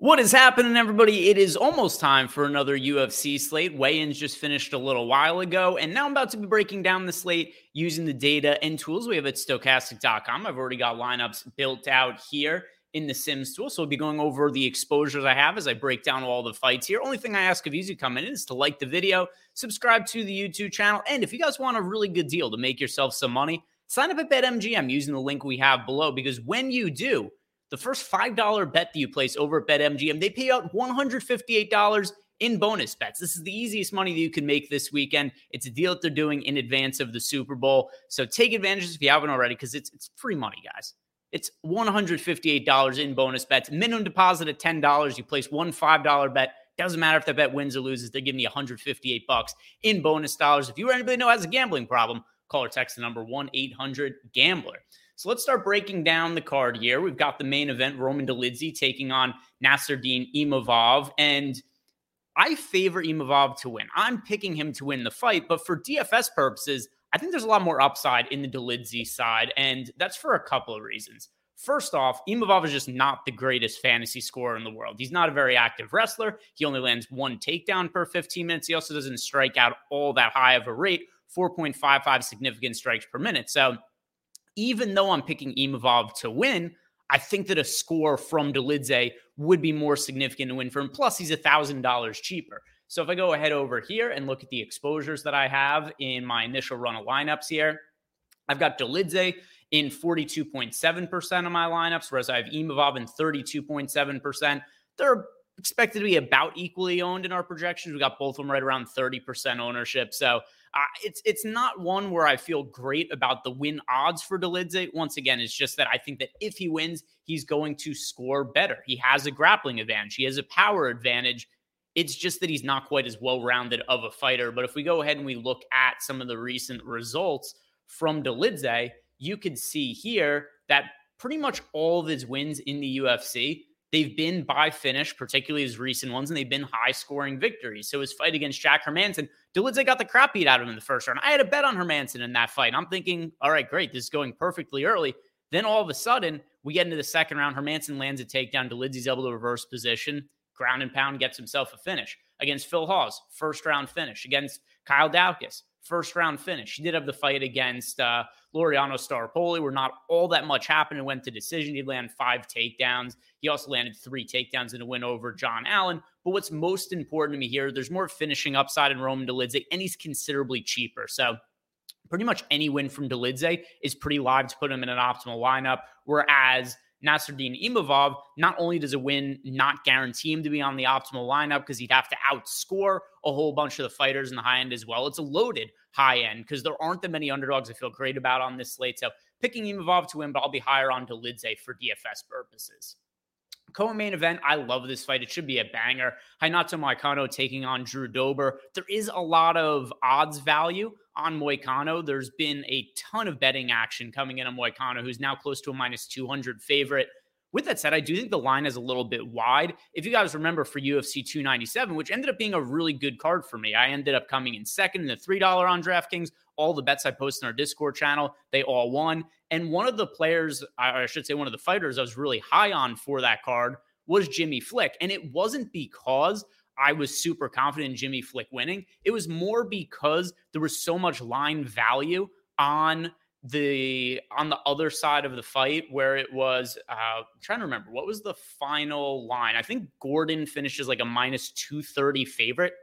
What is happening, everybody? It is almost time for another UFC slate. Weigh ins just finished a little while ago, and now I'm about to be breaking down the slate using the data and tools we have at stokastic.com. I've already got lineups built out here in the Sims tool, so we'll be going over the exposures I have as I break down all the fights here. Only thing I ask of you you come in is to like the video, subscribe to the YouTube channel, and if you guys want a really good deal to make yourself some money, sign up at BetMGM using the link we have below because when you do, the first $5 bet that you place over at BetMGM, they pay out $158 in bonus bets. This is the easiest money that you can make this weekend. It's a deal that they're doing in advance of the Super Bowl. So take advantage if you haven't already because it's, it's free money, guys. It's $158 in bonus bets. Minimum deposit at $10. You place one $5 bet. Doesn't matter if that bet wins or loses. They're giving you 158 bucks in bonus dollars. If you or anybody know has a gambling problem, call or text the number 1-800-GAMBLER. So let's start breaking down the card here. We've got the main event, Roman Dolidze taking on Nassourdine Imavov. And I favor Imavov to win. I'm picking him to win the fight, but for DFS purposes, I think there's a lot more upside in the Dolidze side, and that's for a couple of reasons. First off, Imavov is just not the greatest fantasy scorer in the world. He's not a very active wrestler. He only lands one takedown per 15 minutes. He also doesn't strike out all that high of a rate, 4.55 significant strikes per minute. So even though I'm picking Imavov to win, I think that a score from Dolidze would be more significant to win for him. Plus, he's a $1,000 cheaper. So if I go ahead over here and look at the exposures that I have in my initial run of lineups here, I've got Dolidze in 42.7% of my lineups, whereas I have Imavov in 32.7%. They're expected to be about equally owned in our projections. We got both of them right around 30% ownership. So it's it's not one where I feel great about the win odds for Dolidze. Once again, it's just that I think that if he wins, he's going to score better. He has a grappling advantage. He has a power advantage. It's just that he's not quite as well rounded of a fighter. But if we go ahead and we look at some of the recent results from Dolidze, you can see here that pretty much all of his wins in the UFC They've been by finish, particularly his recent ones, and they've been high scoring victories. So his fight against Jack Hermansson, Dolidze got the crap beat out of him in the first round. I had a bet on Hermansson in that fight. I'm thinking, all right, great, this is going perfectly early. Then all of a sudden, we get into the second round. Hermansson lands a takedown. Dolidze's able to reverse position, ground and pound, gets himself a finish against Phil Hawes, first round finish against Kyle Daukaus, first round finish. He did have the fight against uh, Laureano Staropoli, where not all that much happened and went to decision. He landed five takedowns. He also landed three takedowns in a win over John Allen. But what's most important to me here, there's more finishing upside in Roman Dolidze, and he's considerably cheaper. So pretty much any win from Dolidze is pretty live to put him in an optimal lineup. Whereas Nassourdine Imavov, not only does a win not guarantee him to be on the optimal lineup because he'd have to outscore a whole bunch of the fighters in the high end as well. It's a loaded high end because there aren't that many underdogs I feel great about on this slate. So picking Imavov to win, but I'll be higher on Dolidze for DFS purposes. Co-main event, I love this fight. It should be a banger. Renato Moicano taking on Drew Dober. There is a lot of odds value on Moicano. There's been a ton of betting action coming in on Moicano, who's now close to a minus 200 favorite. With that said, I do think the line is a little bit wide. If you guys remember for UFC 297, which ended up being a really good card for me, I ended up coming in second in the $3 on DraftKings. All the bets I posted in our Discord channel, they all won. And one of the players, I should say, one of the fighters I was really high on for that card was Jimmy Flick. And it wasn't because I was super confident in Jimmy Flick winning. It was more because there was so much line value on the on the other side of the fight where it was uh I'm trying to remember what was the final line i think gordon finishes like a minus 230 favorite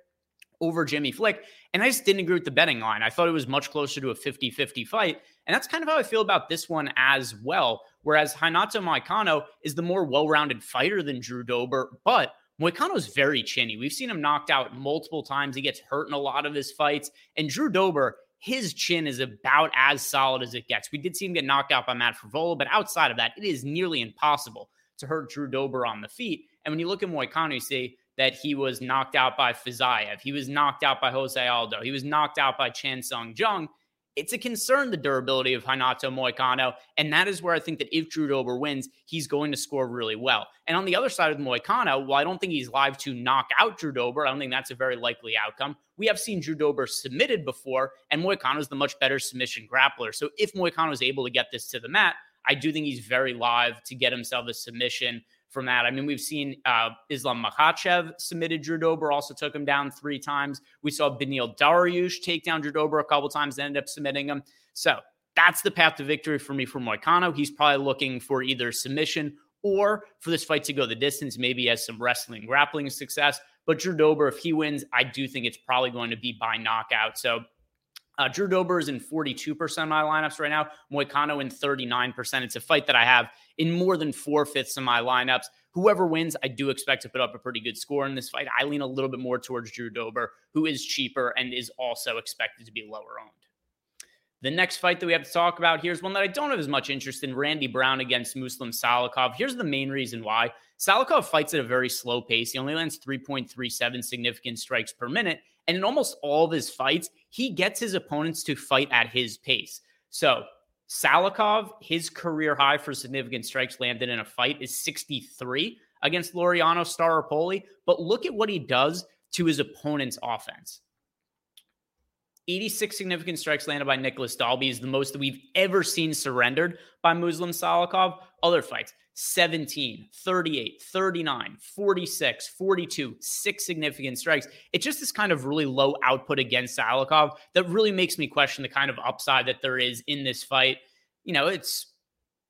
over jimmy flick and i just didn't agree with the betting line i thought it was much closer to a 50-50 fight and that's kind of how i feel about this one as well whereas Renato Moicano is the more well-rounded fighter than drew dober but Moicano's very chinny. We've seen him knocked out multiple times. He gets hurt in a lot of his fights. And Drew Dober his chin is about as solid as it gets. We did see him get knocked out by Matt Frevola, but outside of that, it is nearly impossible to hurt Drew Dober on the feet. And when you look at Moicano, you see that he was knocked out by Fiziev. He was knocked out by Jose Aldo. He was knocked out by Chan Sung Jung it's a concern the durability of Renato Moicano. And that is where I think that if Drew Dober wins, he's going to score really well. And on the other side of Moicano, while I don't think he's live to knock out Drew Dober, I don't think that's a very likely outcome. We have seen Drew Dober submitted before, and Moicano is the much better submission grappler. So if Moicano is able to get this to the mat, I do think he's very live to get himself a submission from that. I mean, we've seen uh, Islam Makhachev submitted Drew Dober, also took him down three times. We saw Beneil Dariush take down Drew Dober a couple times, and ended up submitting him. So that's the path to victory for me for Moicano. He's probably looking for either submission or for this fight to go the distance, maybe has some wrestling, grappling success. But Drew Dober, if he wins, I do think it's probably going to be by knockout. So uh, Drew Dober is in 42% of my lineups right now. Moicano in 39%. It's a fight that I have in more than four fifths of my lineups. Whoever wins, I do expect to put up a pretty good score in this fight. I lean a little bit more towards Drew Dober, who is cheaper and is also expected to be lower owned. The next fight that we have to talk about here is one that I don't have as much interest in Randy Brown against Muslim Salikhov. Here's the main reason why Salikhov fights at a very slow pace. He only lands 3.37 significant strikes per minute. And in almost all of his fights, he gets his opponents to fight at his pace. So Salikhov, his career high for significant strikes landed in a fight is 63 against Laureano Staropoli. But look at what he does to his opponent's offense. 86 significant strikes landed by Nicolas Dalby is the most that we've ever seen surrendered by Muslim Salikhov. Other fights 17, 38, 39, 46, 42, six significant strikes. It's just this kind of really low output against Salikhov that really makes me question the kind of upside that there is in this fight. You know, it's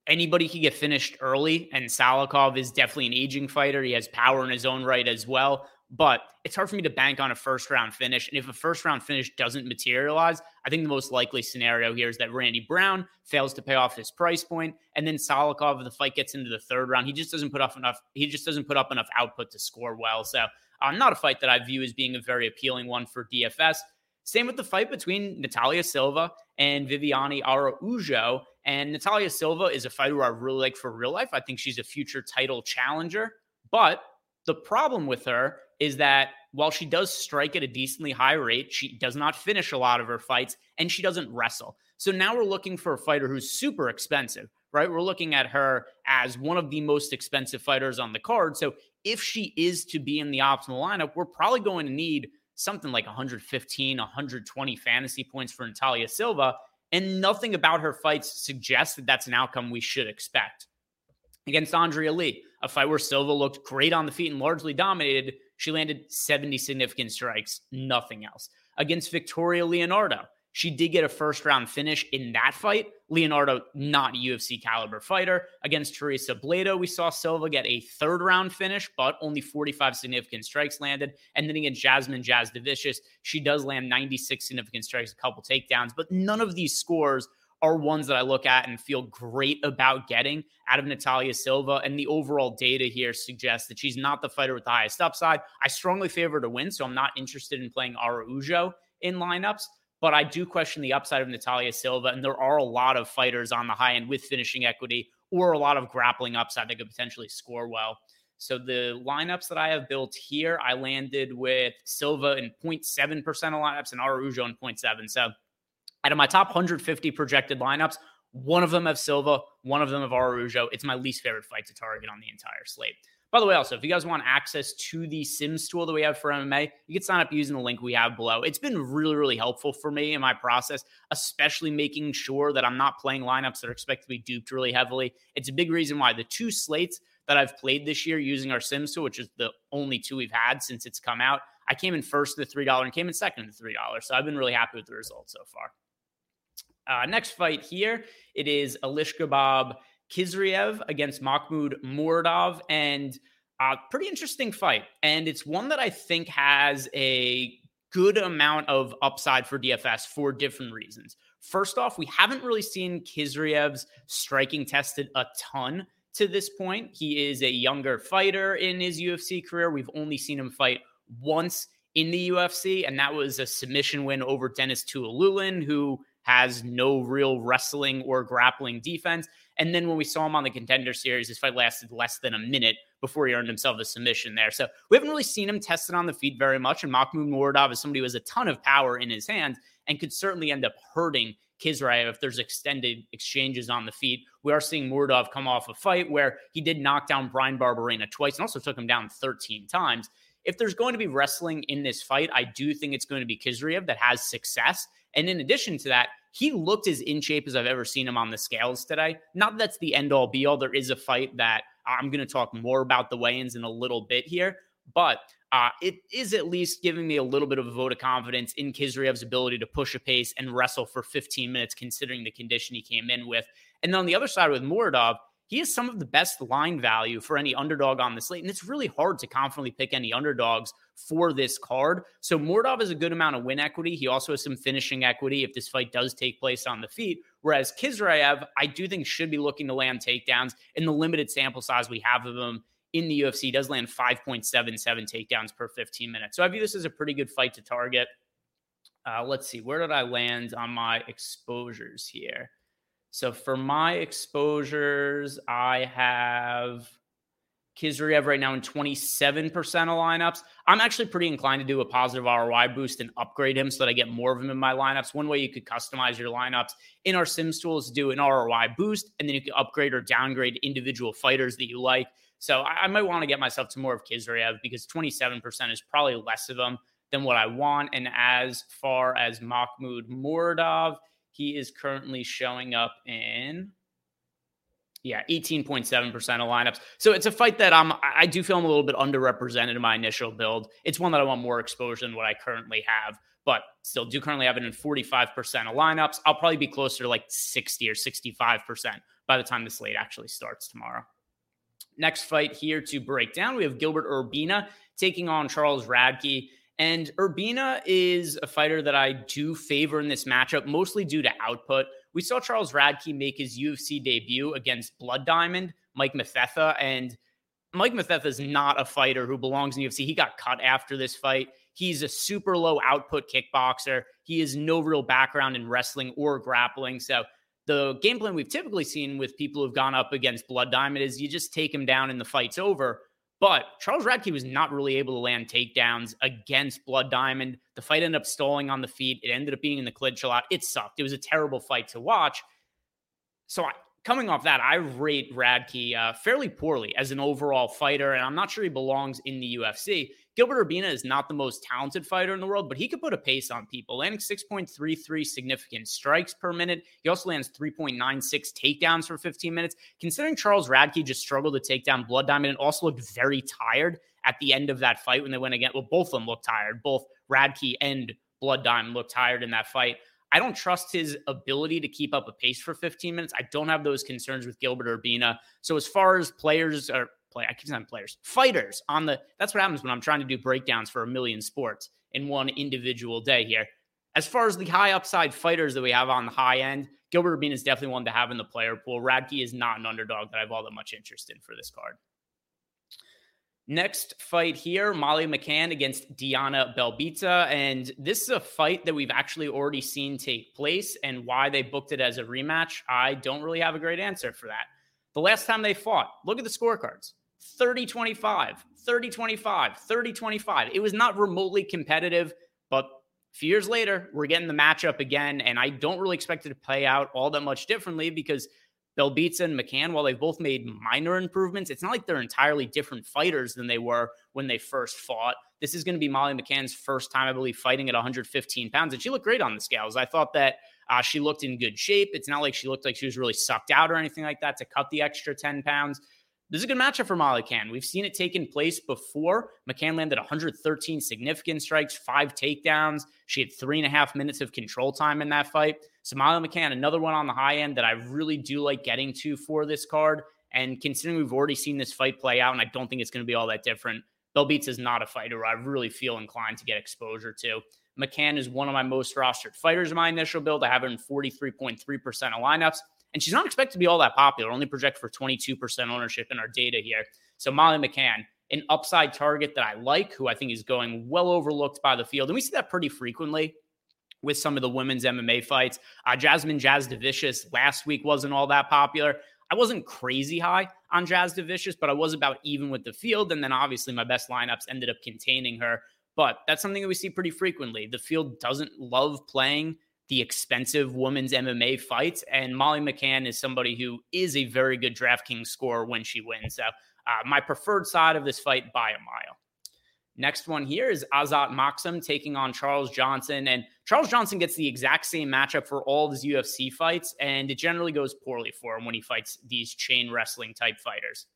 anybody can get finished early, and Salikhov is definitely an aging fighter. He has power in his own right as well but it's hard for me to bank on a first round finish. And if a first round finish doesn't materialize, I think the most likely scenario here is that Randy Brown fails to pay off his price point, and then Salikhov, if the fight gets into the third round, he just doesn't put up enough. He just doesn't put up enough output to score well. So, uh, not a fight that I view as being a very appealing one for DFS. Same with the fight between Natalia Silva and Viviane Araujo. And Natalia Silva is a fighter I really like for real life. I think she's a future title challenger. But the problem with her is that while she does strike at a decently high rate, she does not finish a lot of her fights and she doesn't wrestle. So now we're looking for a fighter who's super expensive, right? We're looking at her as one of the most expensive fighters on the card. So if she is to be in the optimal lineup, we're probably going to need something like 115, 120 fantasy points for Natalia Silva. And nothing about her fights suggests that that's an outcome we should expect. Against Andrea Lee, a fight where Silva looked great on the feet and largely dominated, she landed 70 significant strikes, nothing else. Against Victoria Leonardo, she did get a first round finish in that fight. Leonardo, not UFC caliber fighter. Against Teresa Blado, we saw Silva get a third round finish, but only 45 significant strikes landed. And then against Jasmine Jasudavicius, she does land 96 significant strikes, a couple takedowns, but none of these scores are ones that I look at and feel great about getting out of Natalia Silva. And the overall data here suggests that she's not the fighter with the highest upside. I strongly favor to win, so I'm not interested in playing Araujo in lineups. But I do question the upside of Natalia Silva. And there are a lot of fighters on the high end with finishing equity or a lot of grappling upside that could potentially score well. So the lineups that I have built here, I landed with Silva in 0.7% of lineups and Araujo in 0.7. So out of my top 150 projected lineups, one of them have Silva, one of them have Araujo. It's my least favorite fight to target on the entire slate. By the way, also, if you guys want access to the Sims tool that we have for MMA, you can sign up using the link we have below. It's been really, really helpful for me in my process, especially making sure that I'm not playing lineups that are expected to be duped really heavily. It's a big reason why the two slates that I've played this year using our Sims tool, which is the only two we've had since it's come out, I came in first the $3 and came in second the $3. So I've been really happy with the results so far. Uh, next fight here, it is Alishkabab Khizriev against Mahmoud Muradov, and a uh, pretty interesting fight. And it's one that I think has a good amount of upside for DFS for different reasons. First off, we haven't really seen Khizriev's striking tested a ton to this point. He is a younger fighter in his UFC career. We've only seen him fight once in the UFC, and that was a submission win over Denis Tiuliulin, who has no real wrestling or grappling defense. And then when we saw him on the contender series, this fight lasted less than a minute before he earned himself a submission there. So we haven't really seen him tested on the feet very much. And Mahmoud Muradov is somebody who has a ton of power in his hands and could certainly end up hurting Khizriev if there's extended exchanges on the feet. We are seeing Muradov come off a fight where he did knock down Bryan Barberena twice and also took him down 13 times. If there's going to be wrestling in this fight, I do think it's going to be Khizriev that has success. And in addition to that, he looked as in shape as I've ever seen him on the scales today. Not that that's the end all be all. There is a fight that I'm going to talk more about the weigh ins in a little bit here, but uh, it is at least giving me a little bit of a vote of confidence in Khizriev's ability to push a pace and wrestle for 15 minutes, considering the condition he came in with. And then on the other side with Muradov, he has some of the best line value for any underdog on the slate. And it's really hard to confidently pick any underdogs for this card. So Muradov has a good amount of win equity. He also has some finishing equity if this fight does take place on the feet. Whereas Khizriev, I do think should be looking to land takedowns in the limited sample size we have of him in the UFC. does land 5.77 takedowns per 15 minutes. So I view this as a pretty good fight to target. Uh, let's see, where did I land on my exposures here? So for my exposures, I have Khizriev right now in 27% of lineups. I'm actually pretty inclined to do a positive ROI boost and upgrade him so that I get more of him in my lineups. One way you could customize your lineups in our Sims tool is do an ROI boost, and then you can upgrade or downgrade individual fighters that you like. So I, I might want to get myself to more of Khizriev because 27% is probably less of him than what I want. And as far as Mahmoud Muradov, he is currently showing up in yeah, 18.7% of lineups. So it's a fight that I'm I do feel I'm a little bit underrepresented in my initial build. It's one that I want more exposure than what I currently have, but still do currently have it in 45% of lineups. I'll probably be closer to like 60 or 65% by the time the slate actually starts tomorrow. Next fight here to break down, we have Gilbert Urbina taking on Charles Radtke. And Urbina is a fighter that I do favor in this matchup, mostly due to output. We saw Charles Radtke make his UFC debut against Blood Diamond, Mike Mathetha, and Mike Mathetha is not a fighter who belongs in UFC. He got cut after this fight. He's a super low output kickboxer. He has no real background in wrestling or grappling. So the game plan we've typically seen with people who've gone up against Blood Diamond is you just take him down and the fight's over. But Charles Radtke was not really able to land takedowns against Blood Diamond. The fight ended up stalling on the feet. It ended up being in the clinch a lot. It sucked. It was a terrible fight to watch. So I, coming off that, I rate Radtke uh, fairly poorly as an overall fighter, and I'm not sure he belongs in the UFC. Gilbert Urbina is not the most talented fighter in the world, but he could put a pace on people, landing 6.33 significant strikes per minute. He also lands 3.96 takedowns for 15 minutes. Considering Charles Radtke just struggled to take down Blood Diamond and also looked very tired at the end of that fight when they went again. Well, both of them looked tired. Both Radtke and Blood Diamond looked tired in that fight. I don't trust his ability to keep up a pace for 15 minutes. I don't have those concerns with Gilbert Urbina. So as far as players or play. I keep saying players, fighters on the. That's what happens when I'm trying to do breakdowns for a million sports in one individual day here. As far as the high upside fighters that we have on the high end, Gilbert Urbina is definitely one to have in the player pool. Radtke is not an underdog that I have all that much interest in for this card. Next fight here, Molly McCann against Diana Belbita. And this is a fight that we've actually already seen take place. And why they booked it as a rematch, I don't really have a great answer for that. The last time they fought, look at the scorecards 30 25, 30 25, 30 25. It was not remotely competitive, but a few years later, we're getting the matchup again. And I don't really expect it to play out all that much differently because Belbita and McCann, while they've both made minor improvements, it's not like they're entirely different fighters than they were when they first fought. This is going to be Molly McCann's first time, I believe, fighting at 115 pounds. And she looked great on the scales. I thought that uh, she looked in good shape. It's not like she looked like she was really sucked out or anything like that to cut the extra 10 pounds. This is a good matchup for Molly McCann. We've seen it taking place before. McCann landed 113 significant strikes, five takedowns. She had three and a half minutes of control time in that fight. So Molly McCann, another one on the high end that I really do like getting to for this card. And considering we've already seen this fight play out, and I don't think it's going to be all that different, Belbita is not a fighter I really feel inclined to get exposure to. McCann is one of my most rostered fighters in my initial build. I have her in 43.3% of lineups. And she's not expected to be all that popular, only project for 22% ownership in our data here. So Molly McCann, an upside target that I like, who I think is going well overlooked by the field. And we see that pretty frequently with some of the women's MMA fights. Uh, Jasmine Jasudavicius last week wasn't all that popular. I wasn't crazy high on Jasudavicius, but I was about even with the field. And then obviously my best lineups ended up containing her. But that's something that we see pretty frequently. The field doesn't love playing the expensive women's MMA fights. And Molly McCann is somebody who is a very good DraftKings scorer when she wins. So, uh, my preferred side of this fight by a mile. Next one here is Azat Maksum taking on Charles Johnson. And Charles Johnson gets the exact same matchup for all of his UFC fights, and it generally goes poorly for him when he fights these chain wrestling type fighters.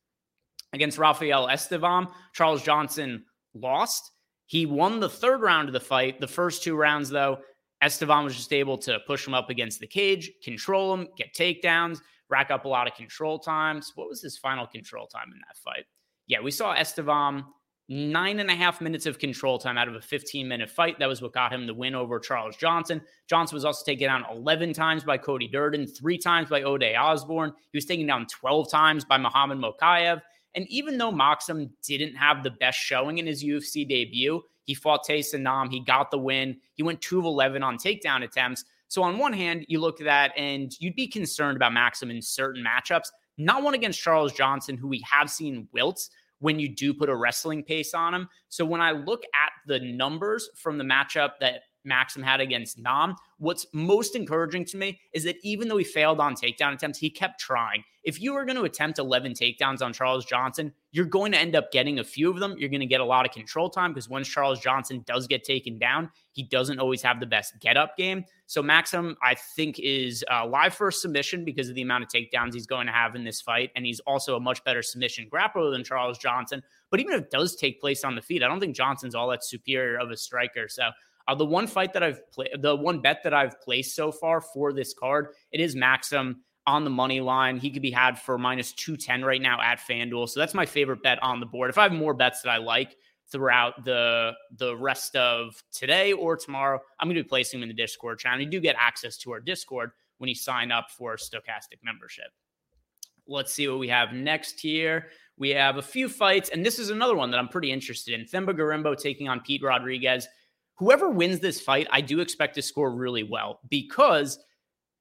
Against Rafael Estevam, Charles Johnson lost. He won the third round of the fight. The first two rounds, though, Estevam was just able to push him up against the cage, control him, get takedowns, rack up a lot of control times. What was his final control time in that fight? Yeah, we saw Estevam nine and a half minutes of control time out of a 15 minute fight. That was what got him the win over Charles Johnson. Johnson was also taken down 11 times by Cody Durden, three times by Ode Osbourne. He was taken down 12 times by Muhammad Mokaev. And even though Maksum didn't have the best showing in his UFC debut, he fought Tyson Nam. He got the win. He went 2 of 11 on takedown attempts. So on one hand, you look at that and you'd be concerned about Maksum in certain matchups. Not one against Charles Johnson, who we have seen wilt when you do put a wrestling pace on him. So when I look at the numbers from the matchup that Maksum had against Nam. What's most encouraging to me is that even though he failed on takedown attempts, he kept trying. If you are going to attempt 11 takedowns on Charles Johnson, you're going to end up getting a few of them. You're going to get a lot of control time because once Charles Johnson does get taken down, he doesn't always have the best get up game. So Maksum, I think, is uh, live for submission because of the amount of takedowns he's going to have in this fight. And he's also a much better submission grappler than Charles Johnson. But even if it does take place on the feet, I don't think Johnson's all that superior of a striker. So uh, the one fight that I've played, the one bet that I've placed so far for this card, it is Maksum on the money line. He could be had for minus 210 right now at FanDuel. So that's my favorite bet on the board. If I have more bets that I like throughout the the rest of today or tomorrow, I'm going to be placing them in the Discord channel. You do get access to our Discord when you sign up for Stokastic membership. Let's see what we have next here. We have a few fights, and this is another one that I'm pretty interested in. Themba Gorimbo taking on Pete Rodriguez whoever wins this fight, I do expect to score really well because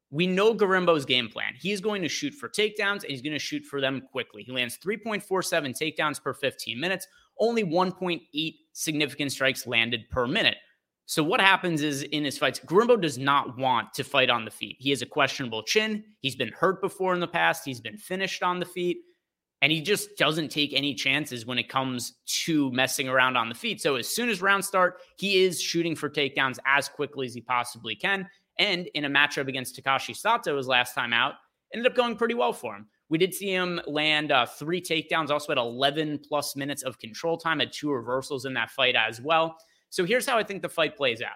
we know Gorimbo's game plan. He's going to shoot for takedowns and he's going to shoot for them quickly. He lands 3.47 takedowns per 15 minutes, only 1.8 significant strikes landed per minute. So what happens is in his fights, Gorimbo does not want to fight on the feet. He has a questionable chin. He's been hurt before in the past. He's been finished on the feet and he just doesn't take any chances when it comes to messing around on the feet. So as soon as rounds start, he is shooting for takedowns as quickly as he possibly can. And in a matchup against Takashi Sato his last time out, ended up going pretty well for him. We did see him land uh, three takedowns, also had 11 plus minutes of control time, had two reversals in that fight as well. So here's how I think the fight plays out.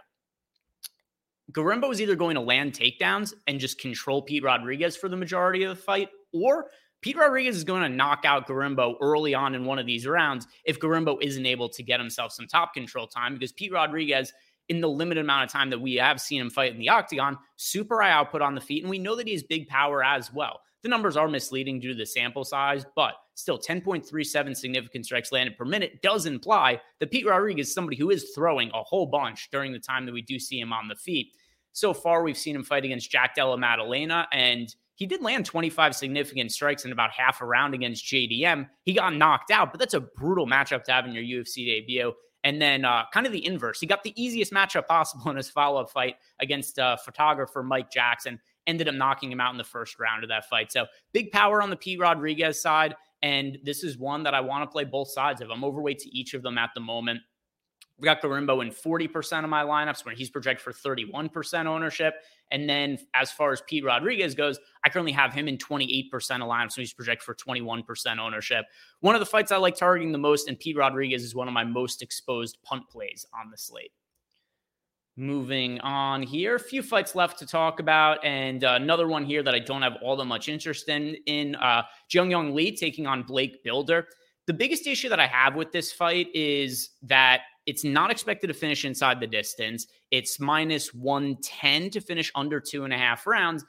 Gorimbo is either going to land takedowns and just control Pete Rodriguez for the majority of the fight, or Pete Rodriguez is going to knock out Gorimbo early on in one of these rounds if Gorimbo isn't able to get himself some top control time because Pete Rodriguez, in the limited amount of time that we have seen him fight in the octagon, super high output on the feet. And we know that he has big power as well. The numbers are misleading due to the sample size, but still 10.37 significant strikes landed per minute does imply that Pete Rodriguez is somebody who is throwing a whole bunch during the time that we do see him on the feet. So far, we've seen him fight against Jack Della Maddalena, and he did land 25 significant strikes in about half a round against JDM. He got knocked out, but that's a brutal matchup to have in your UFC debut. And then, uh, kind of the inverse, he got the easiest matchup possible in his follow up fight against uh, photographer Mike Jackson. Ended up knocking him out in the first round of that fight. So big power on the Pete Rodriguez side. And this is one that I want to play both sides of. I'm overweight to each of them at the moment. We got Gorimbo in 40% of my lineups where he's projected for 31% ownership. And then as far as Pete Rodriguez goes, I currently have him in 28% of lineups, so he's projected for 21% ownership. One of the fights I like targeting the most, and Pete Rodriguez is one of my most exposed punt plays on the slate. Moving on here, a few fights left to talk about, and uh, another one here that I don't have all that much interest in. In uh, Jung Young Lee taking on Blake Bilder. The biggest issue that I have with this fight is that it's not expected to finish inside the distance. It's minus 110 to finish under two and a half rounds.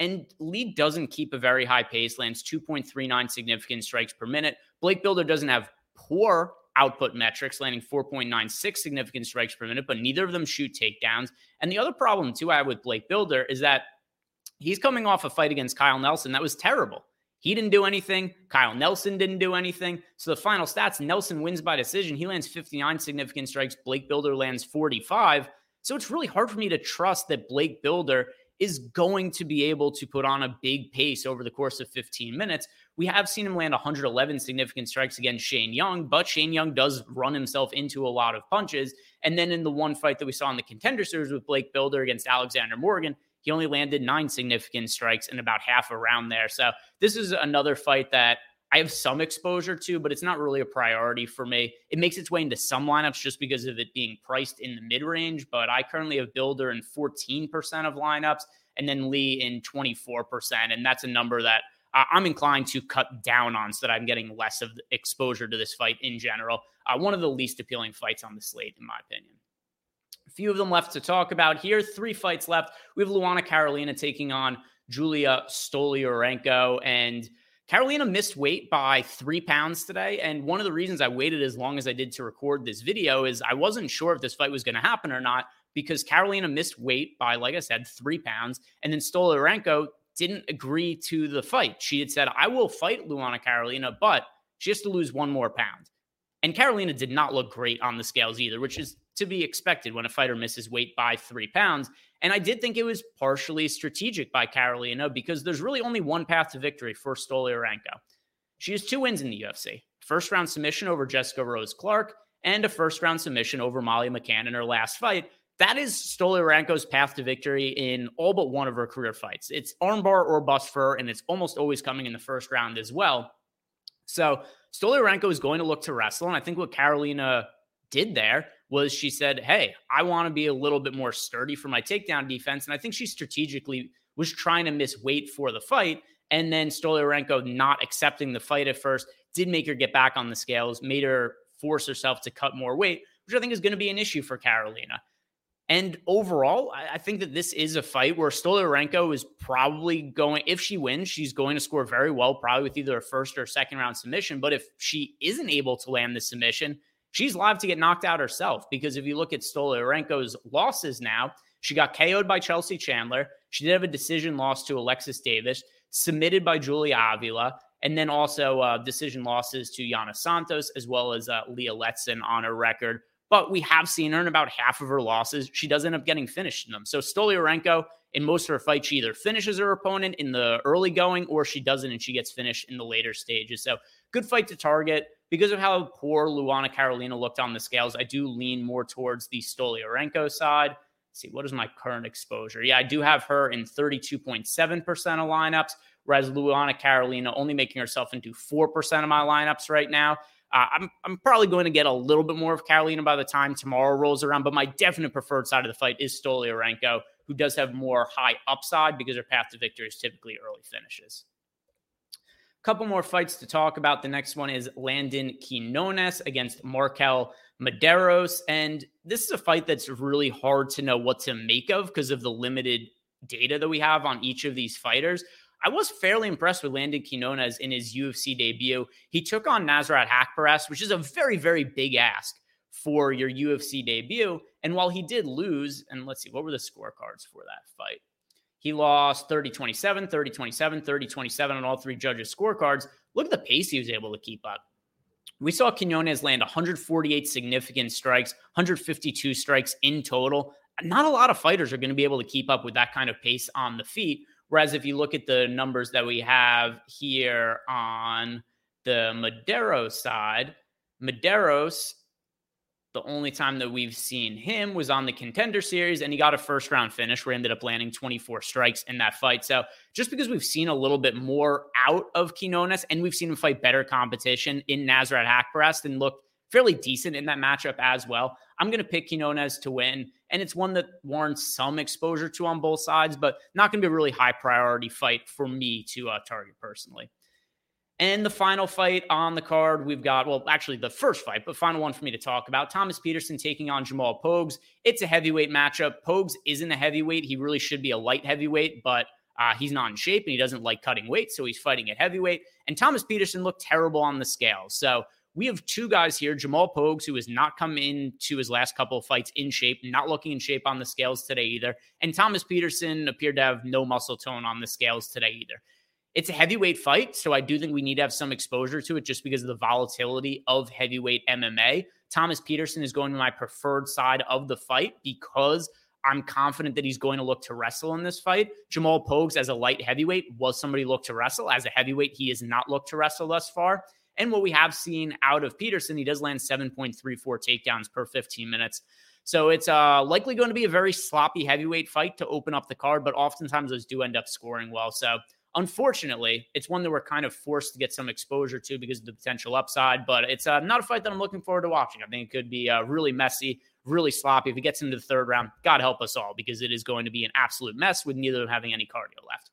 And Lee doesn't keep a very high pace, lands 2.39 significant strikes per minute. Blake Bilder doesn't have poor output metrics, landing 4.96 significant strikes per minute, but neither of them shoot takedowns. And the other problem, too, I have with Blake Bilder is that he's coming off a fight against Kyle Nelson that was terrible. He didn't do anything. Kyle Nelson didn't do anything. So the final stats Nelson wins by decision. He lands 59 significant strikes. Blake Bilder lands 45. So it's really hard for me to trust that Blake Bilder is going to be able to put on a big pace over the course of 15 minutes. We have seen him land 111 significant strikes against Shane Young, but Shane Young does run himself into a lot of punches. And then in the one fight that we saw in the contender series with Blake Bilder against Alexander Morgan, he only landed nine significant strikes in about half a round there. So this is another fight that I have some exposure to, but it's not really a priority for me. It makes its way into some lineups just because of it being priced in the mid range, but I currently have Bilder in 14% of lineups and then Lee in 24%. And that's a number that I'm inclined to cut down on so that I'm getting less of exposure to this fight in general. Uh, one of the least appealing fights on the slate, in my opinion. A few of them left to talk about here. Three fights left. We have Luana Carolina taking on Julia Stoliarenko. And Carolina missed weight by three pounds today. And one of the reasons I waited as long as I did to record this video is I wasn't sure if this fight was going to happen or not because Carolina missed weight by, like I said, three pounds. And then Stoliarenko didn't agree to the fight. She had said, I will fight Luana Carolina, but she has to lose one more pound. And Carolina did not look great on the scales either, which is to be expected when a fighter misses weight by three pounds. And I did think it was partially strategic by Carolina because there's really only one path to victory for Stoliarenko. She has two wins in the UFC first round submission over Jessica Rose Clark and a first round submission over Molly McCann in her last fight. That is Stoliarenko's path to victory in all but one of her career fights. It's armbar or bust for her, and it's almost always coming in the first round as well. So Stoliarenko is going to look to wrestle. And I think what Carolina did there was she said, Hey, I want to be a little bit more sturdy for my takedown defense. And I think she strategically was trying to miss weight for the fight. And then Stoliarenko not accepting the fight at first did make her get back on the scales, made her force herself to cut more weight, which I think is going to be an issue for Carolina. And overall, I think that this is a fight where Stoliarenko is probably going, if she wins, she's going to score very well, probably with either a first or second round submission. But if she isn't able to land the submission, she's live to get knocked out herself. Because if you look at Stoliarenko's losses now, she got KO'd by Chelsea Chandler. She did have a decision loss to Alexis Davis, submitted by Julia Avila, and then also uh, decision losses to Yana Santos, as well as uh, Leah Letson on her record. But we have seen her in about half of her losses. She does end up getting finished in them. So Stoliarenko, in most of her fights, she either finishes her opponent in the early going or she doesn't and she gets finished in the later stages. So good fight to target because of how poor Luana Carolina looked on the scales, I do lean more towards the Stoliarenko side. Let's see, what is my current exposure? Yeah, I do have her in 32.7% of lineups, whereas Luana Carolina only making herself into 4% of my lineups right now. Uh, I'm, I'm probably going to get a little bit more of Carolina by the time tomorrow rolls around, but my definite preferred side of the fight is Stoliarenko, who does have more high upside because her path to victory is typically early finishes couple more fights to talk about. The next one is Landon Quinones against Markel Mederos. And this is a fight that's really hard to know what to make of because of the limited data that we have on each of these fighters. I was fairly impressed with Landon Quinones in his UFC debut. He took on Nasrat Haqparast, which is a very, very big ask for your UFC debut. And while he did lose, and let's see, what were the scorecards for that fight? He lost 30 27, 30 27, 30 27 on all three judges' scorecards. Look at the pace he was able to keep up. We saw Quinones land 148 significant strikes, 152 strikes in total. Not a lot of fighters are going to be able to keep up with that kind of pace on the feet. Whereas if you look at the numbers that we have here on the Madero side, Mederos the only time that we've seen him was on the contender series, and he got a first round finish where he ended up landing 24 strikes in that fight. So just because we've seen a little bit more out of Quinones and we've seen him fight better competition in Nasrat Haqparast and look fairly decent in that matchup as well, I'm going to pick Quinones to win. And it's one that warrants some exposure to on both sides, but not going to be a really high priority fight for me to uh, target personally. And the final fight on the card, we've got, well, actually the first fight, but final one for me to talk about Thomas Peterson taking on Jamal Pogues. It's a heavyweight matchup. Pogues isn't a heavyweight. He really should be a light heavyweight, but uh, he's not in shape and he doesn't like cutting weight. So he's fighting at heavyweight. And Thomas Peterson looked terrible on the scale. So we have two guys here Jamal Pogues, who has not come into his last couple of fights in shape, not looking in shape on the scales today either. And Thomas Peterson appeared to have no muscle tone on the scales today either. It's a heavyweight fight, so I do think we need to have some exposure to it just because of the volatility of heavyweight MMA. Thomas Peterson is going to my preferred side of the fight because I'm confident that he's going to look to wrestle in this fight. Jamal Pogues, as a light heavyweight, was somebody look to wrestle. As a heavyweight, he has not looked to wrestle thus far. And what we have seen out of Peterson, he does land 7.34 takedowns per 15 minutes. So it's uh, likely going to be a very sloppy heavyweight fight to open up the card, but oftentimes those do end up scoring well. So unfortunately, it's one that we're kind of forced to get some exposure to because of the potential upside. But it's uh, not a fight that I'm looking forward to watching. I think it could be uh, really messy, really sloppy. If it gets into the third round, God help us all because it is going to be an absolute mess with neither of them having any cardio left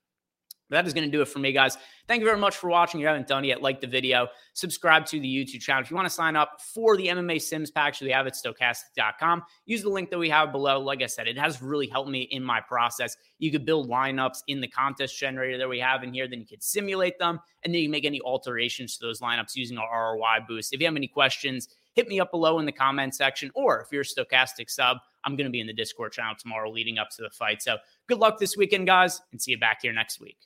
that is going to do it for me, guys. Thank you very much for watching. If you haven't done it yet, like the video, subscribe to the YouTube channel. If you want to sign up for the MMA Sims pack, we have it stokastic.com. Use the link that we have below. Like I said, it has really helped me in my process. You could build lineups in the contest generator that we have in here, then you could simulate them, and then you can make any alterations to those lineups using our ROI boost. If you have any questions, hit me up below in the comment section, or if you're a Stokastic sub, I'm going to be in the Discord channel tomorrow leading up to the fight. So good luck this weekend, guys, and see you back here next week.